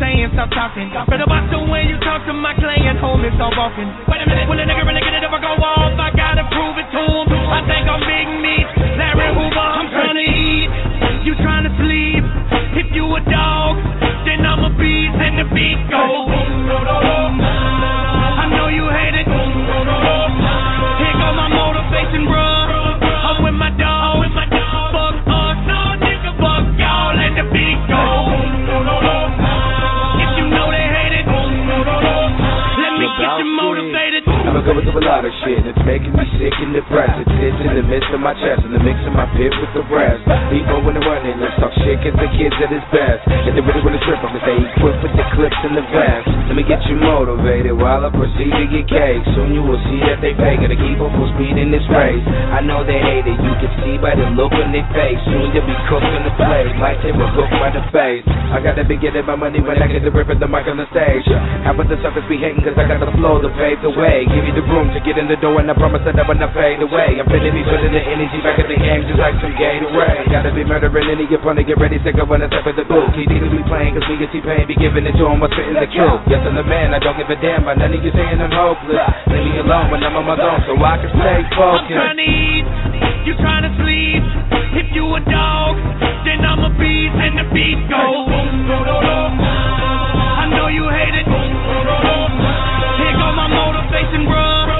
Saying. Stop talking. Better watch the way you talk to my client. Homie, stop walking. Wait a minute. When a nigga really get it, if I go off, I gotta prove it to him. I think I'm big meat. Larry Hoover, I'm trying to eat. You trying to sleep. If you a dog, then I'm a beast and the beat goes. I know you hate it. Here go my motivation, bruh. I'm through a lot of shit. It's making me sick and depressed. It sits in the midst of my chest, in the mix of my pit with the rest. People when they're running, let's talk shit, cause the kids at his best. If they really wanna trip, I'm gonna stay equipped with the clips and the vest. Let me get you motivated while I proceed to get cake. Soon you will see that they pay. Gotta keep up full speed in this race. I know they hate it, you can see by the look on their face. Soon they'll be cooked in the plate, like they were cooked by the face. I gotta be getting my money when I get the rip of the mic on the stage. How about the suckers be hating cause I got the flow to pave the way. Give the room to get in the door and I promise I will not fade away. I'm finna be putting the energy back in the game just like some Gatorade. Gotta be murdering any opponent, get ready to go on the step of the booth. He need to be playing cause we can see pain, be giving it to him, what's fitting the truth. Yes, I'm the man, I don't give a damn about none of you saying I'm hopeless. Leave me alone when I'm on my own so I can stay I'm focused. trying to eat, you trying to sleep. If you a dog, then I'm a beast and the beat goes. I know you hate it. My motivation, bruh.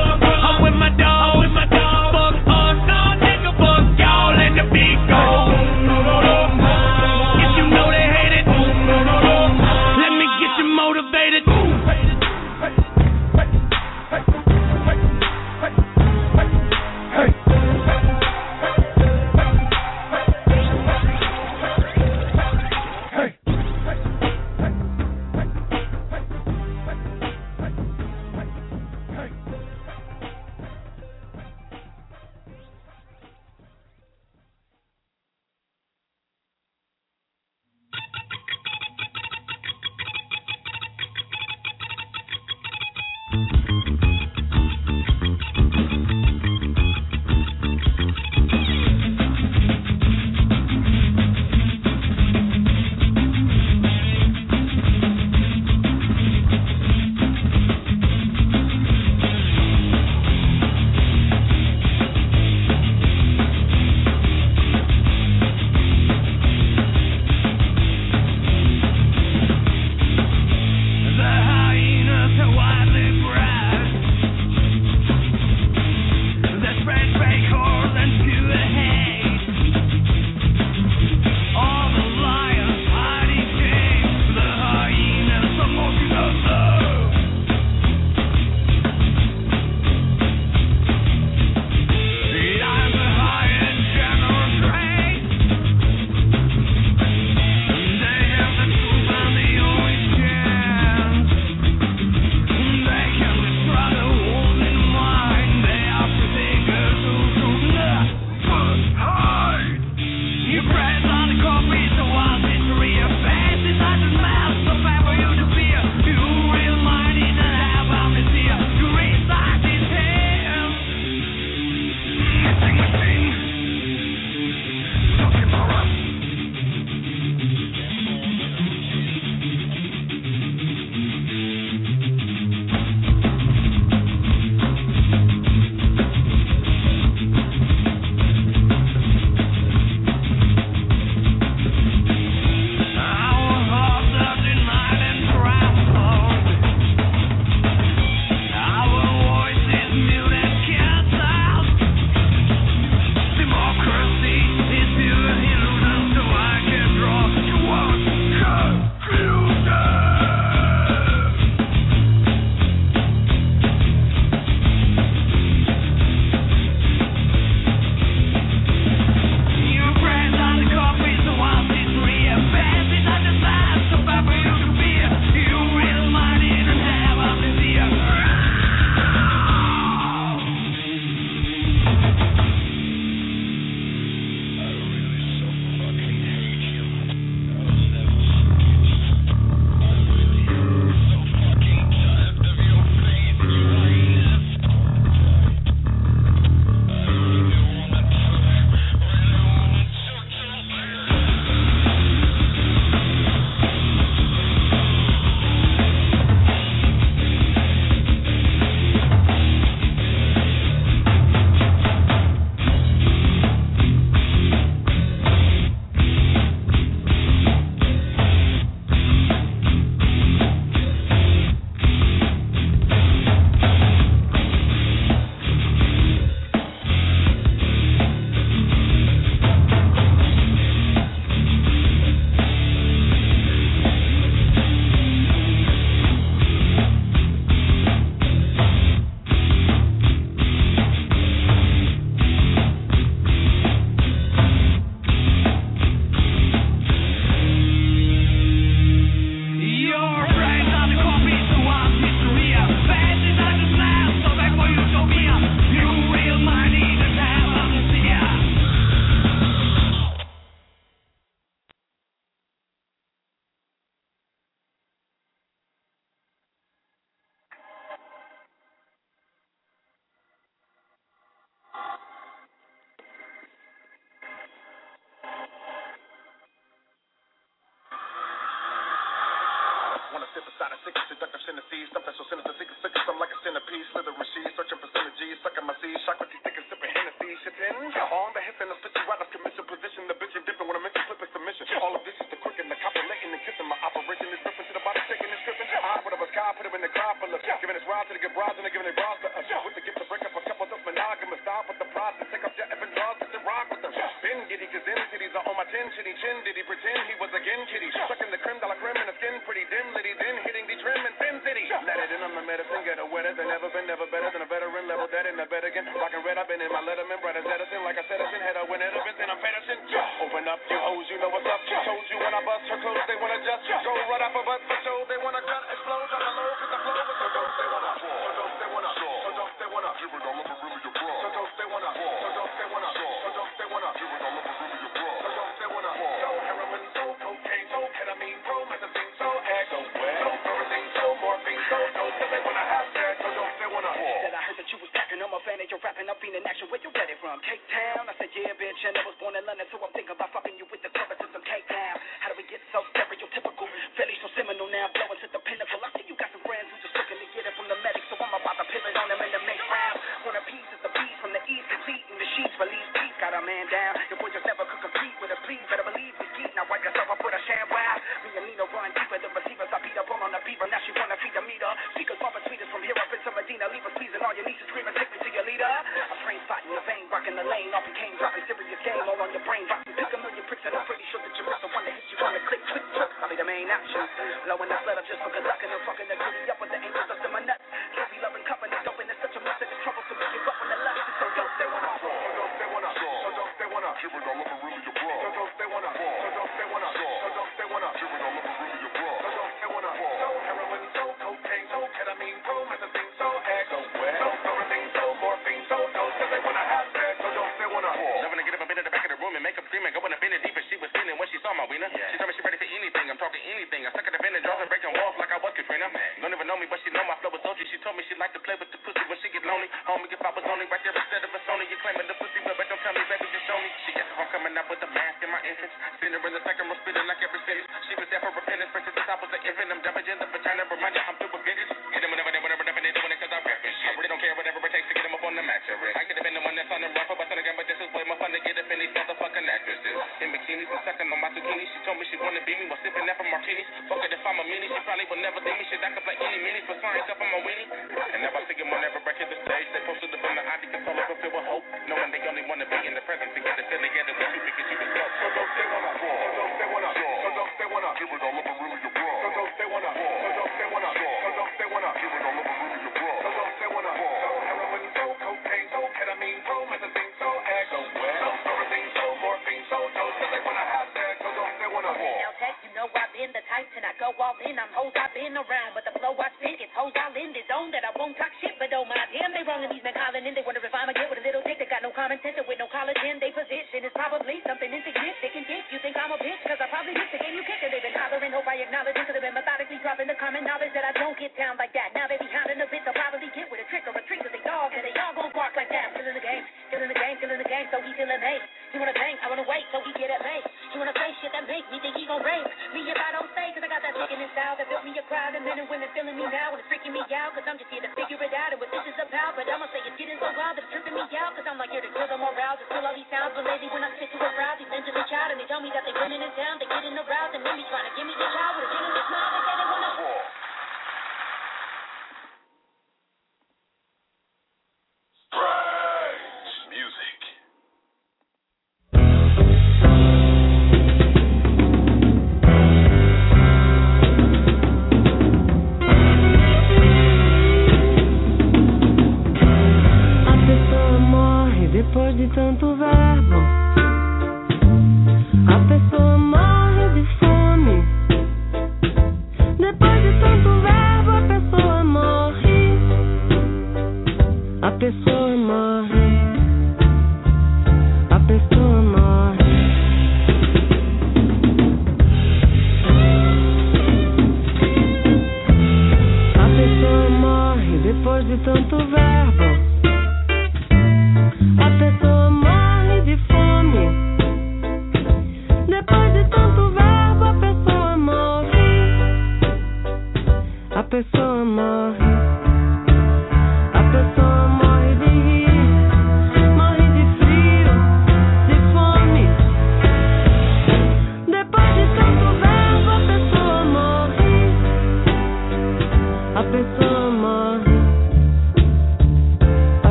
rapping, I'm in action. Where you get it from? Cape Town? I said, yeah, bitch. And I was born in London, so I'm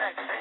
next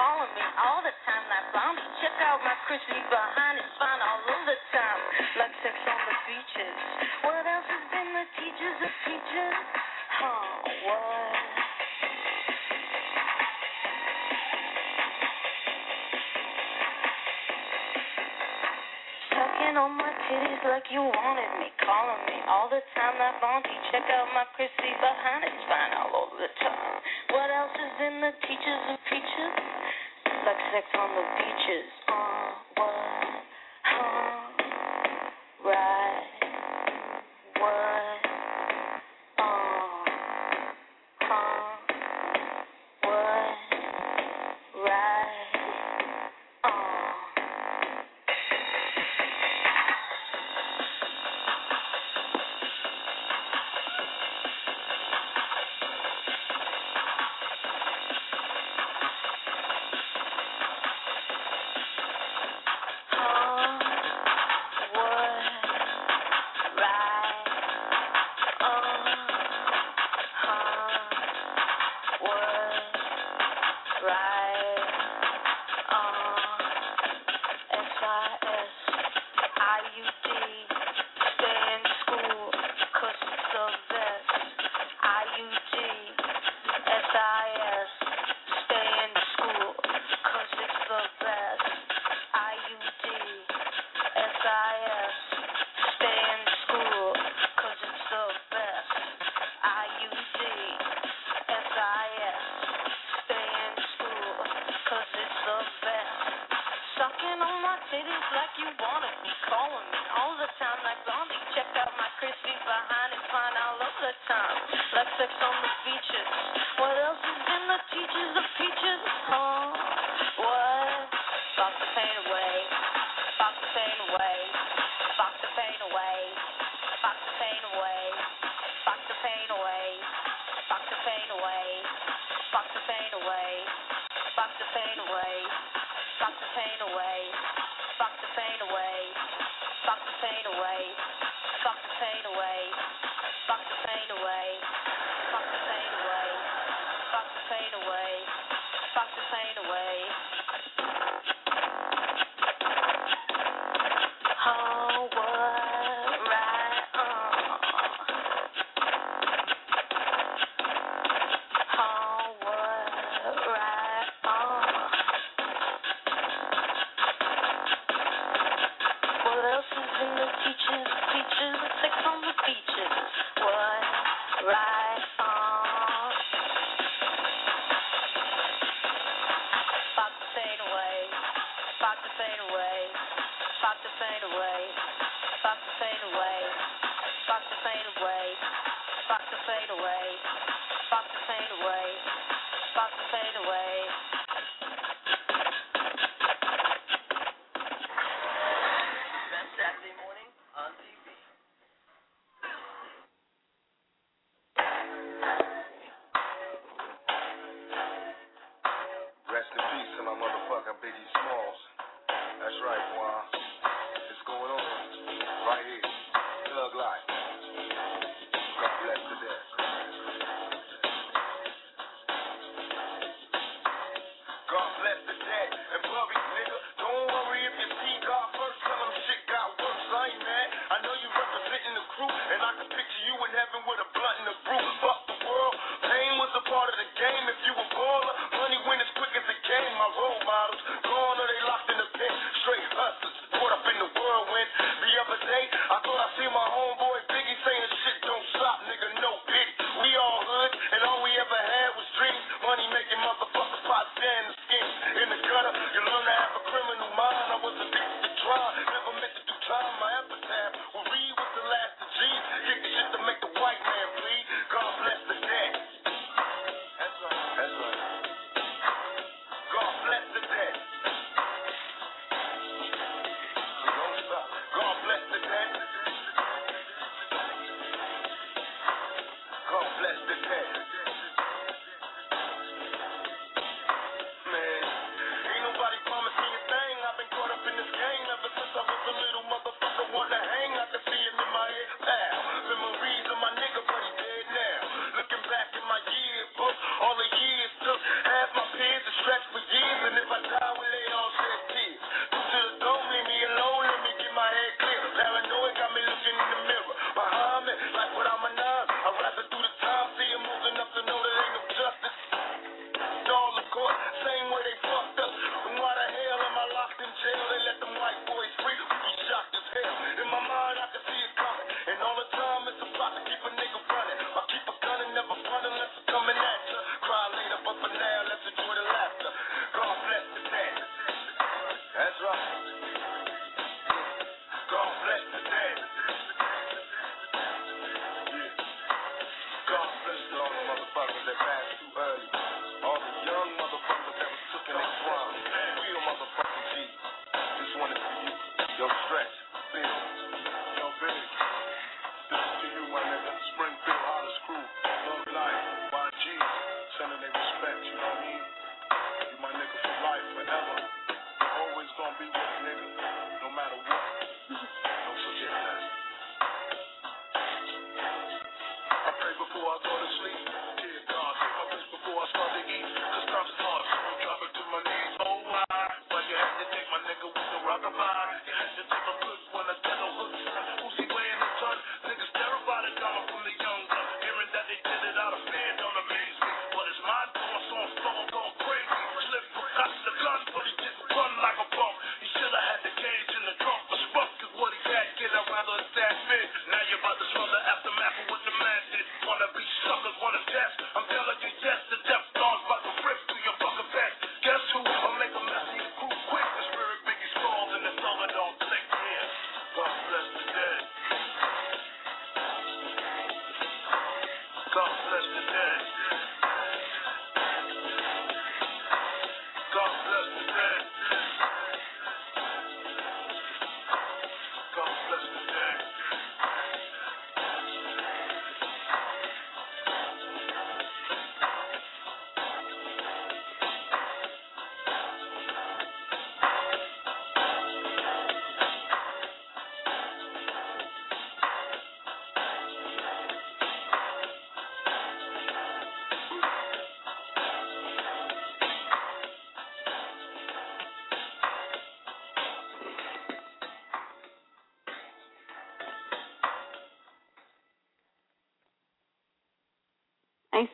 Calling me all the time like zombies. Check out my crispy behind, it's fine all of the time. Like sex on the beaches. What else has been the teachers of teachers? Huh, what? Tucking on my titties like you wanted me, calling me all the time that bounty. Check out my crispy behind, it's fine all over the time. What else is in the teachers of teachers? Such sex on the beaches. Uh, about to fade away, about to fade away, about to fade away, about to fade away, about to fade away, about to fade away, about to fade away.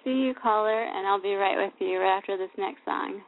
see you, caller, and I'll be right with you right after this next song.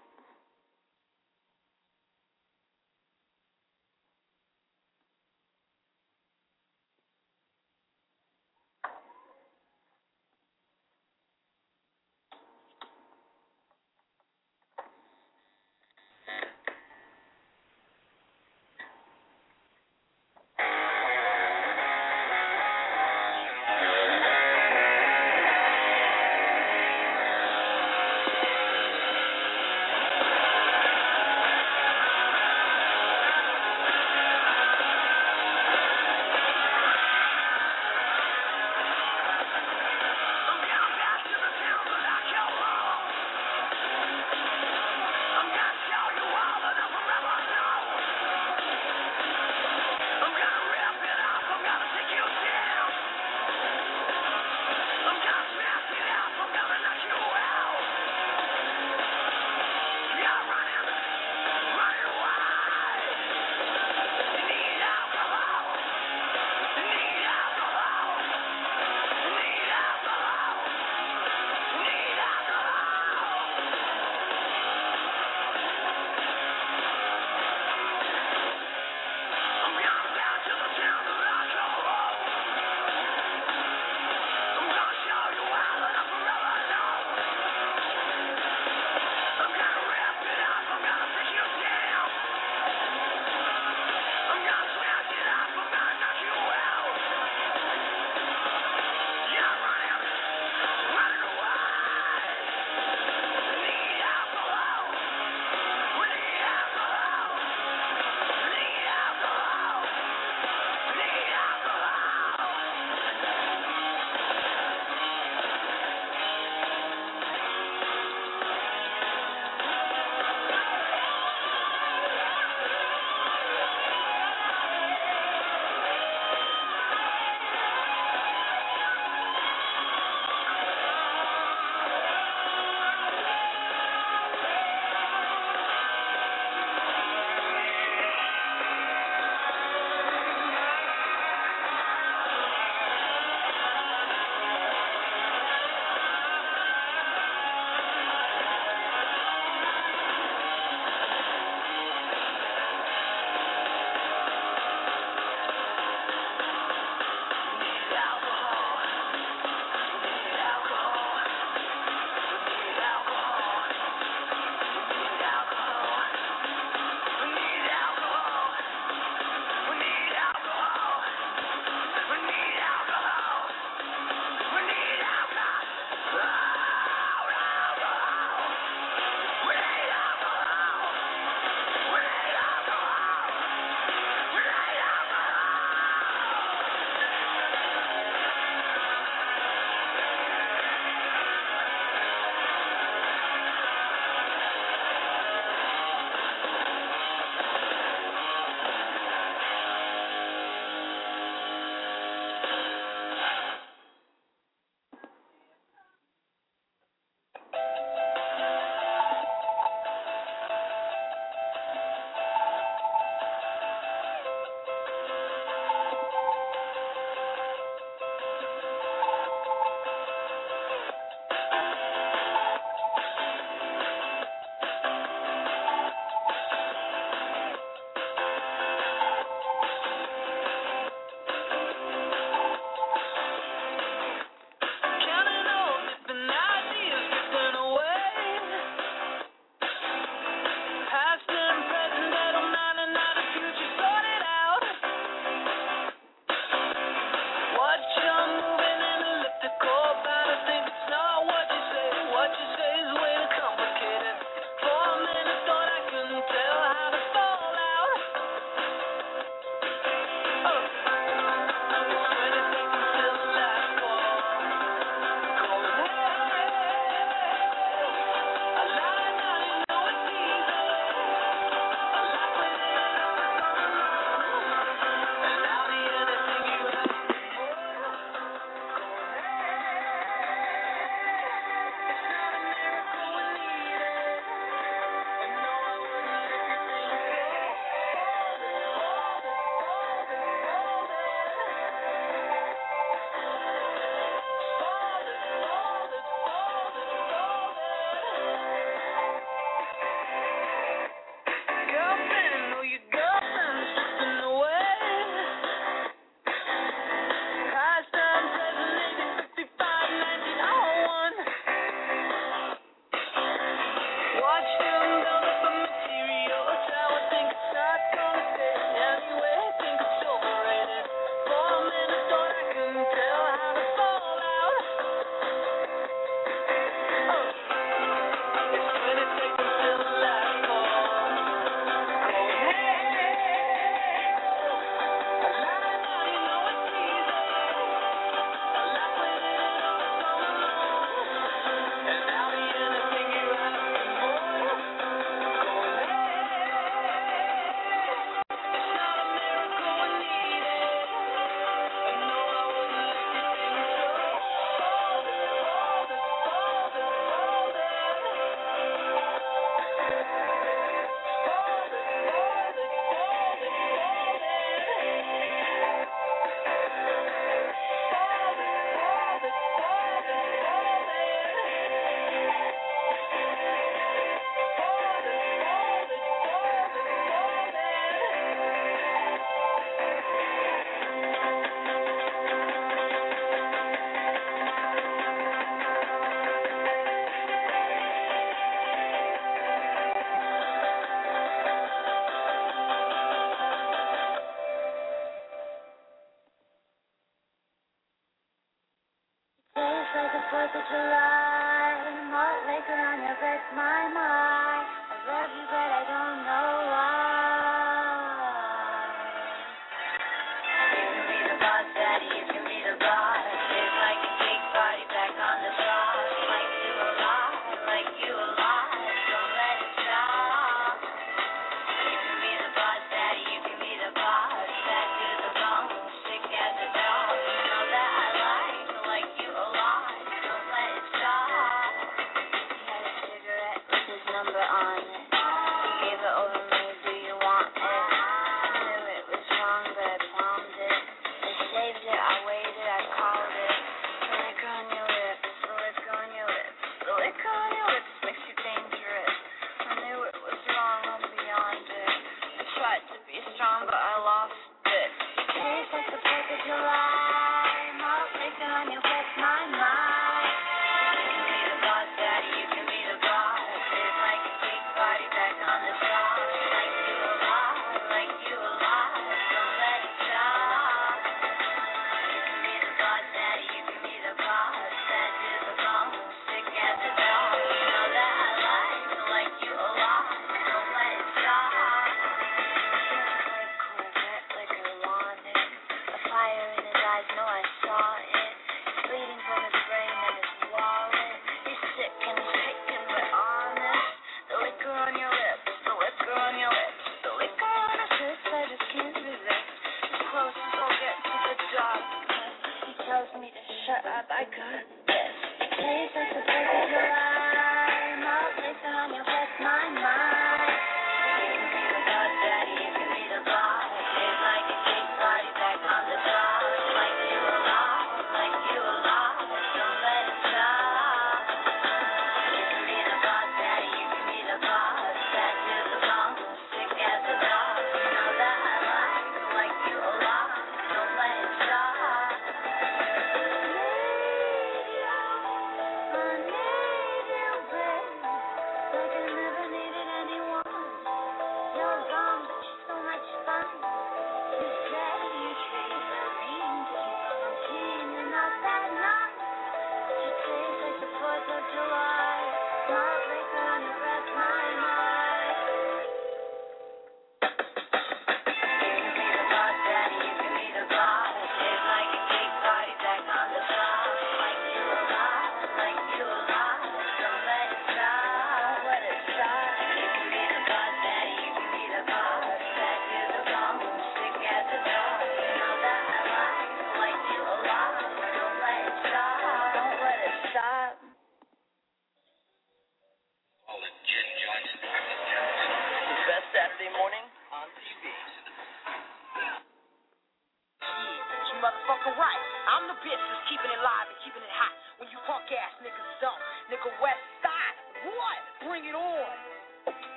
It's like the 4th of July. Malt liquor on your breath, my, mind, I love you, but I don't know why.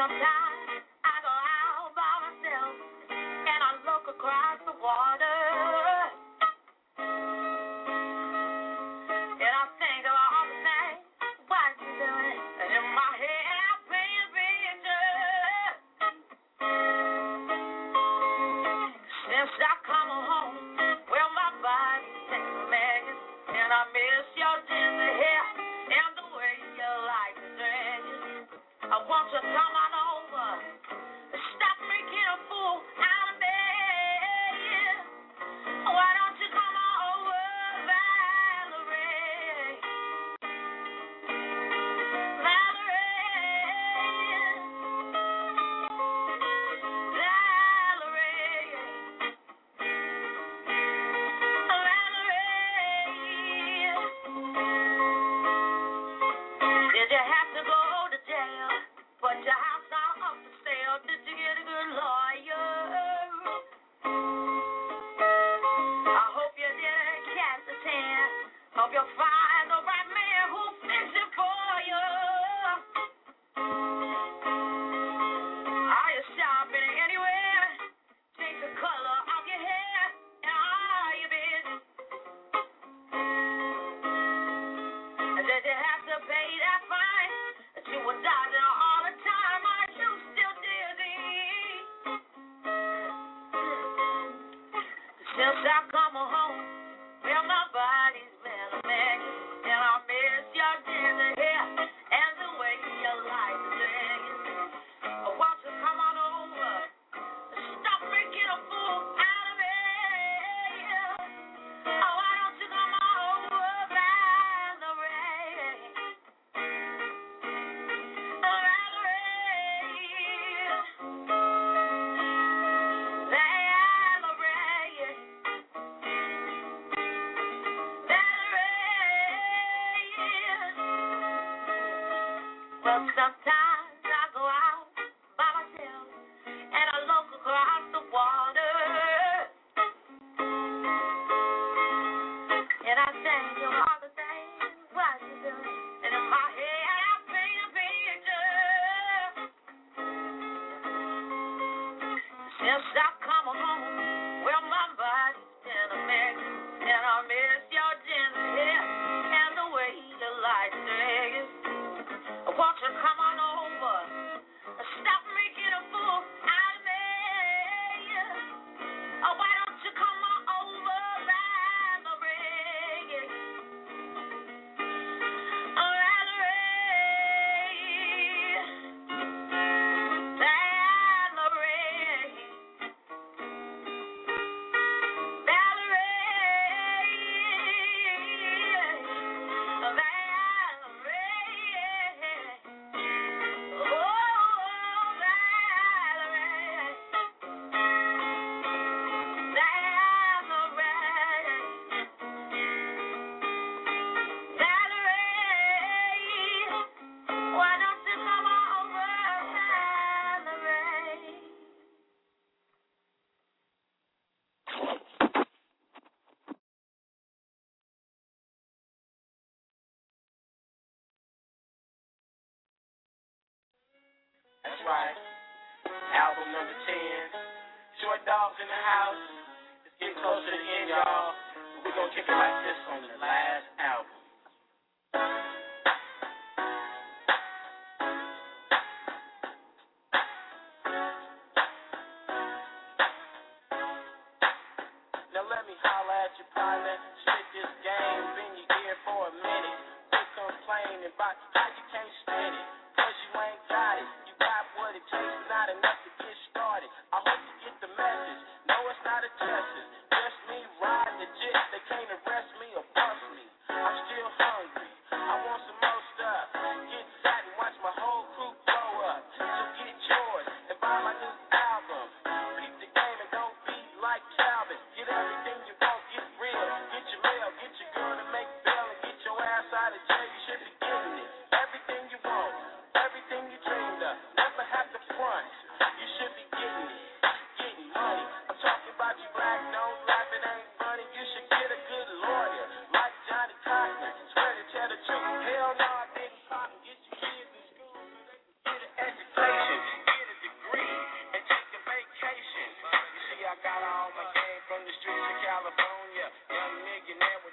Sometimes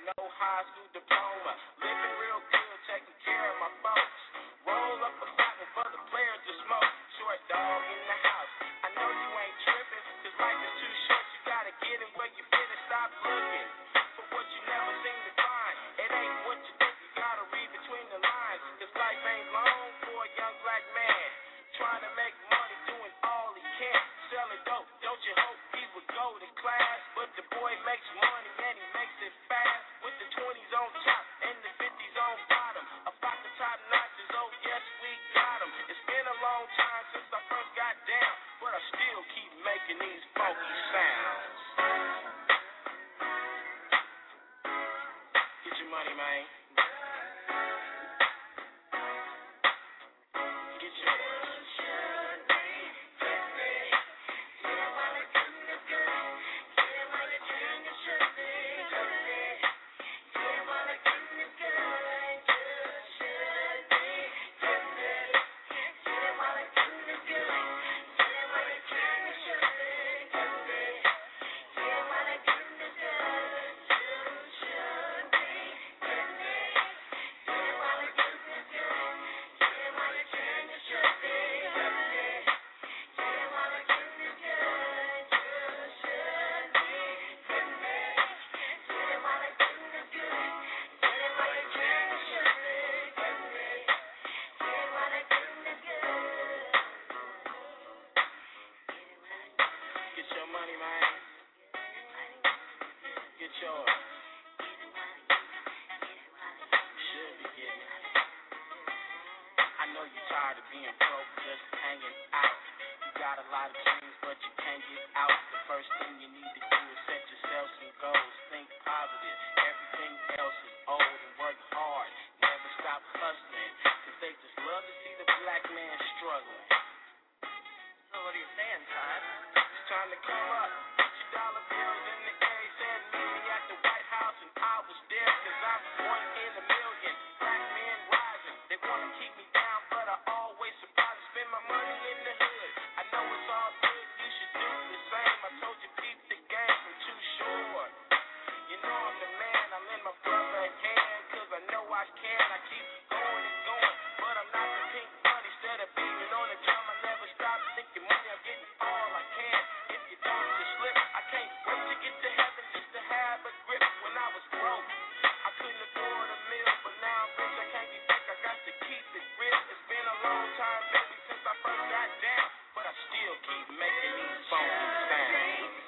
no high school diploma. hanging out. You got a lot of dreams, but you can't get out. times since I first got down, but I still keep making these songs sound.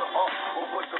Oh, oh, oh.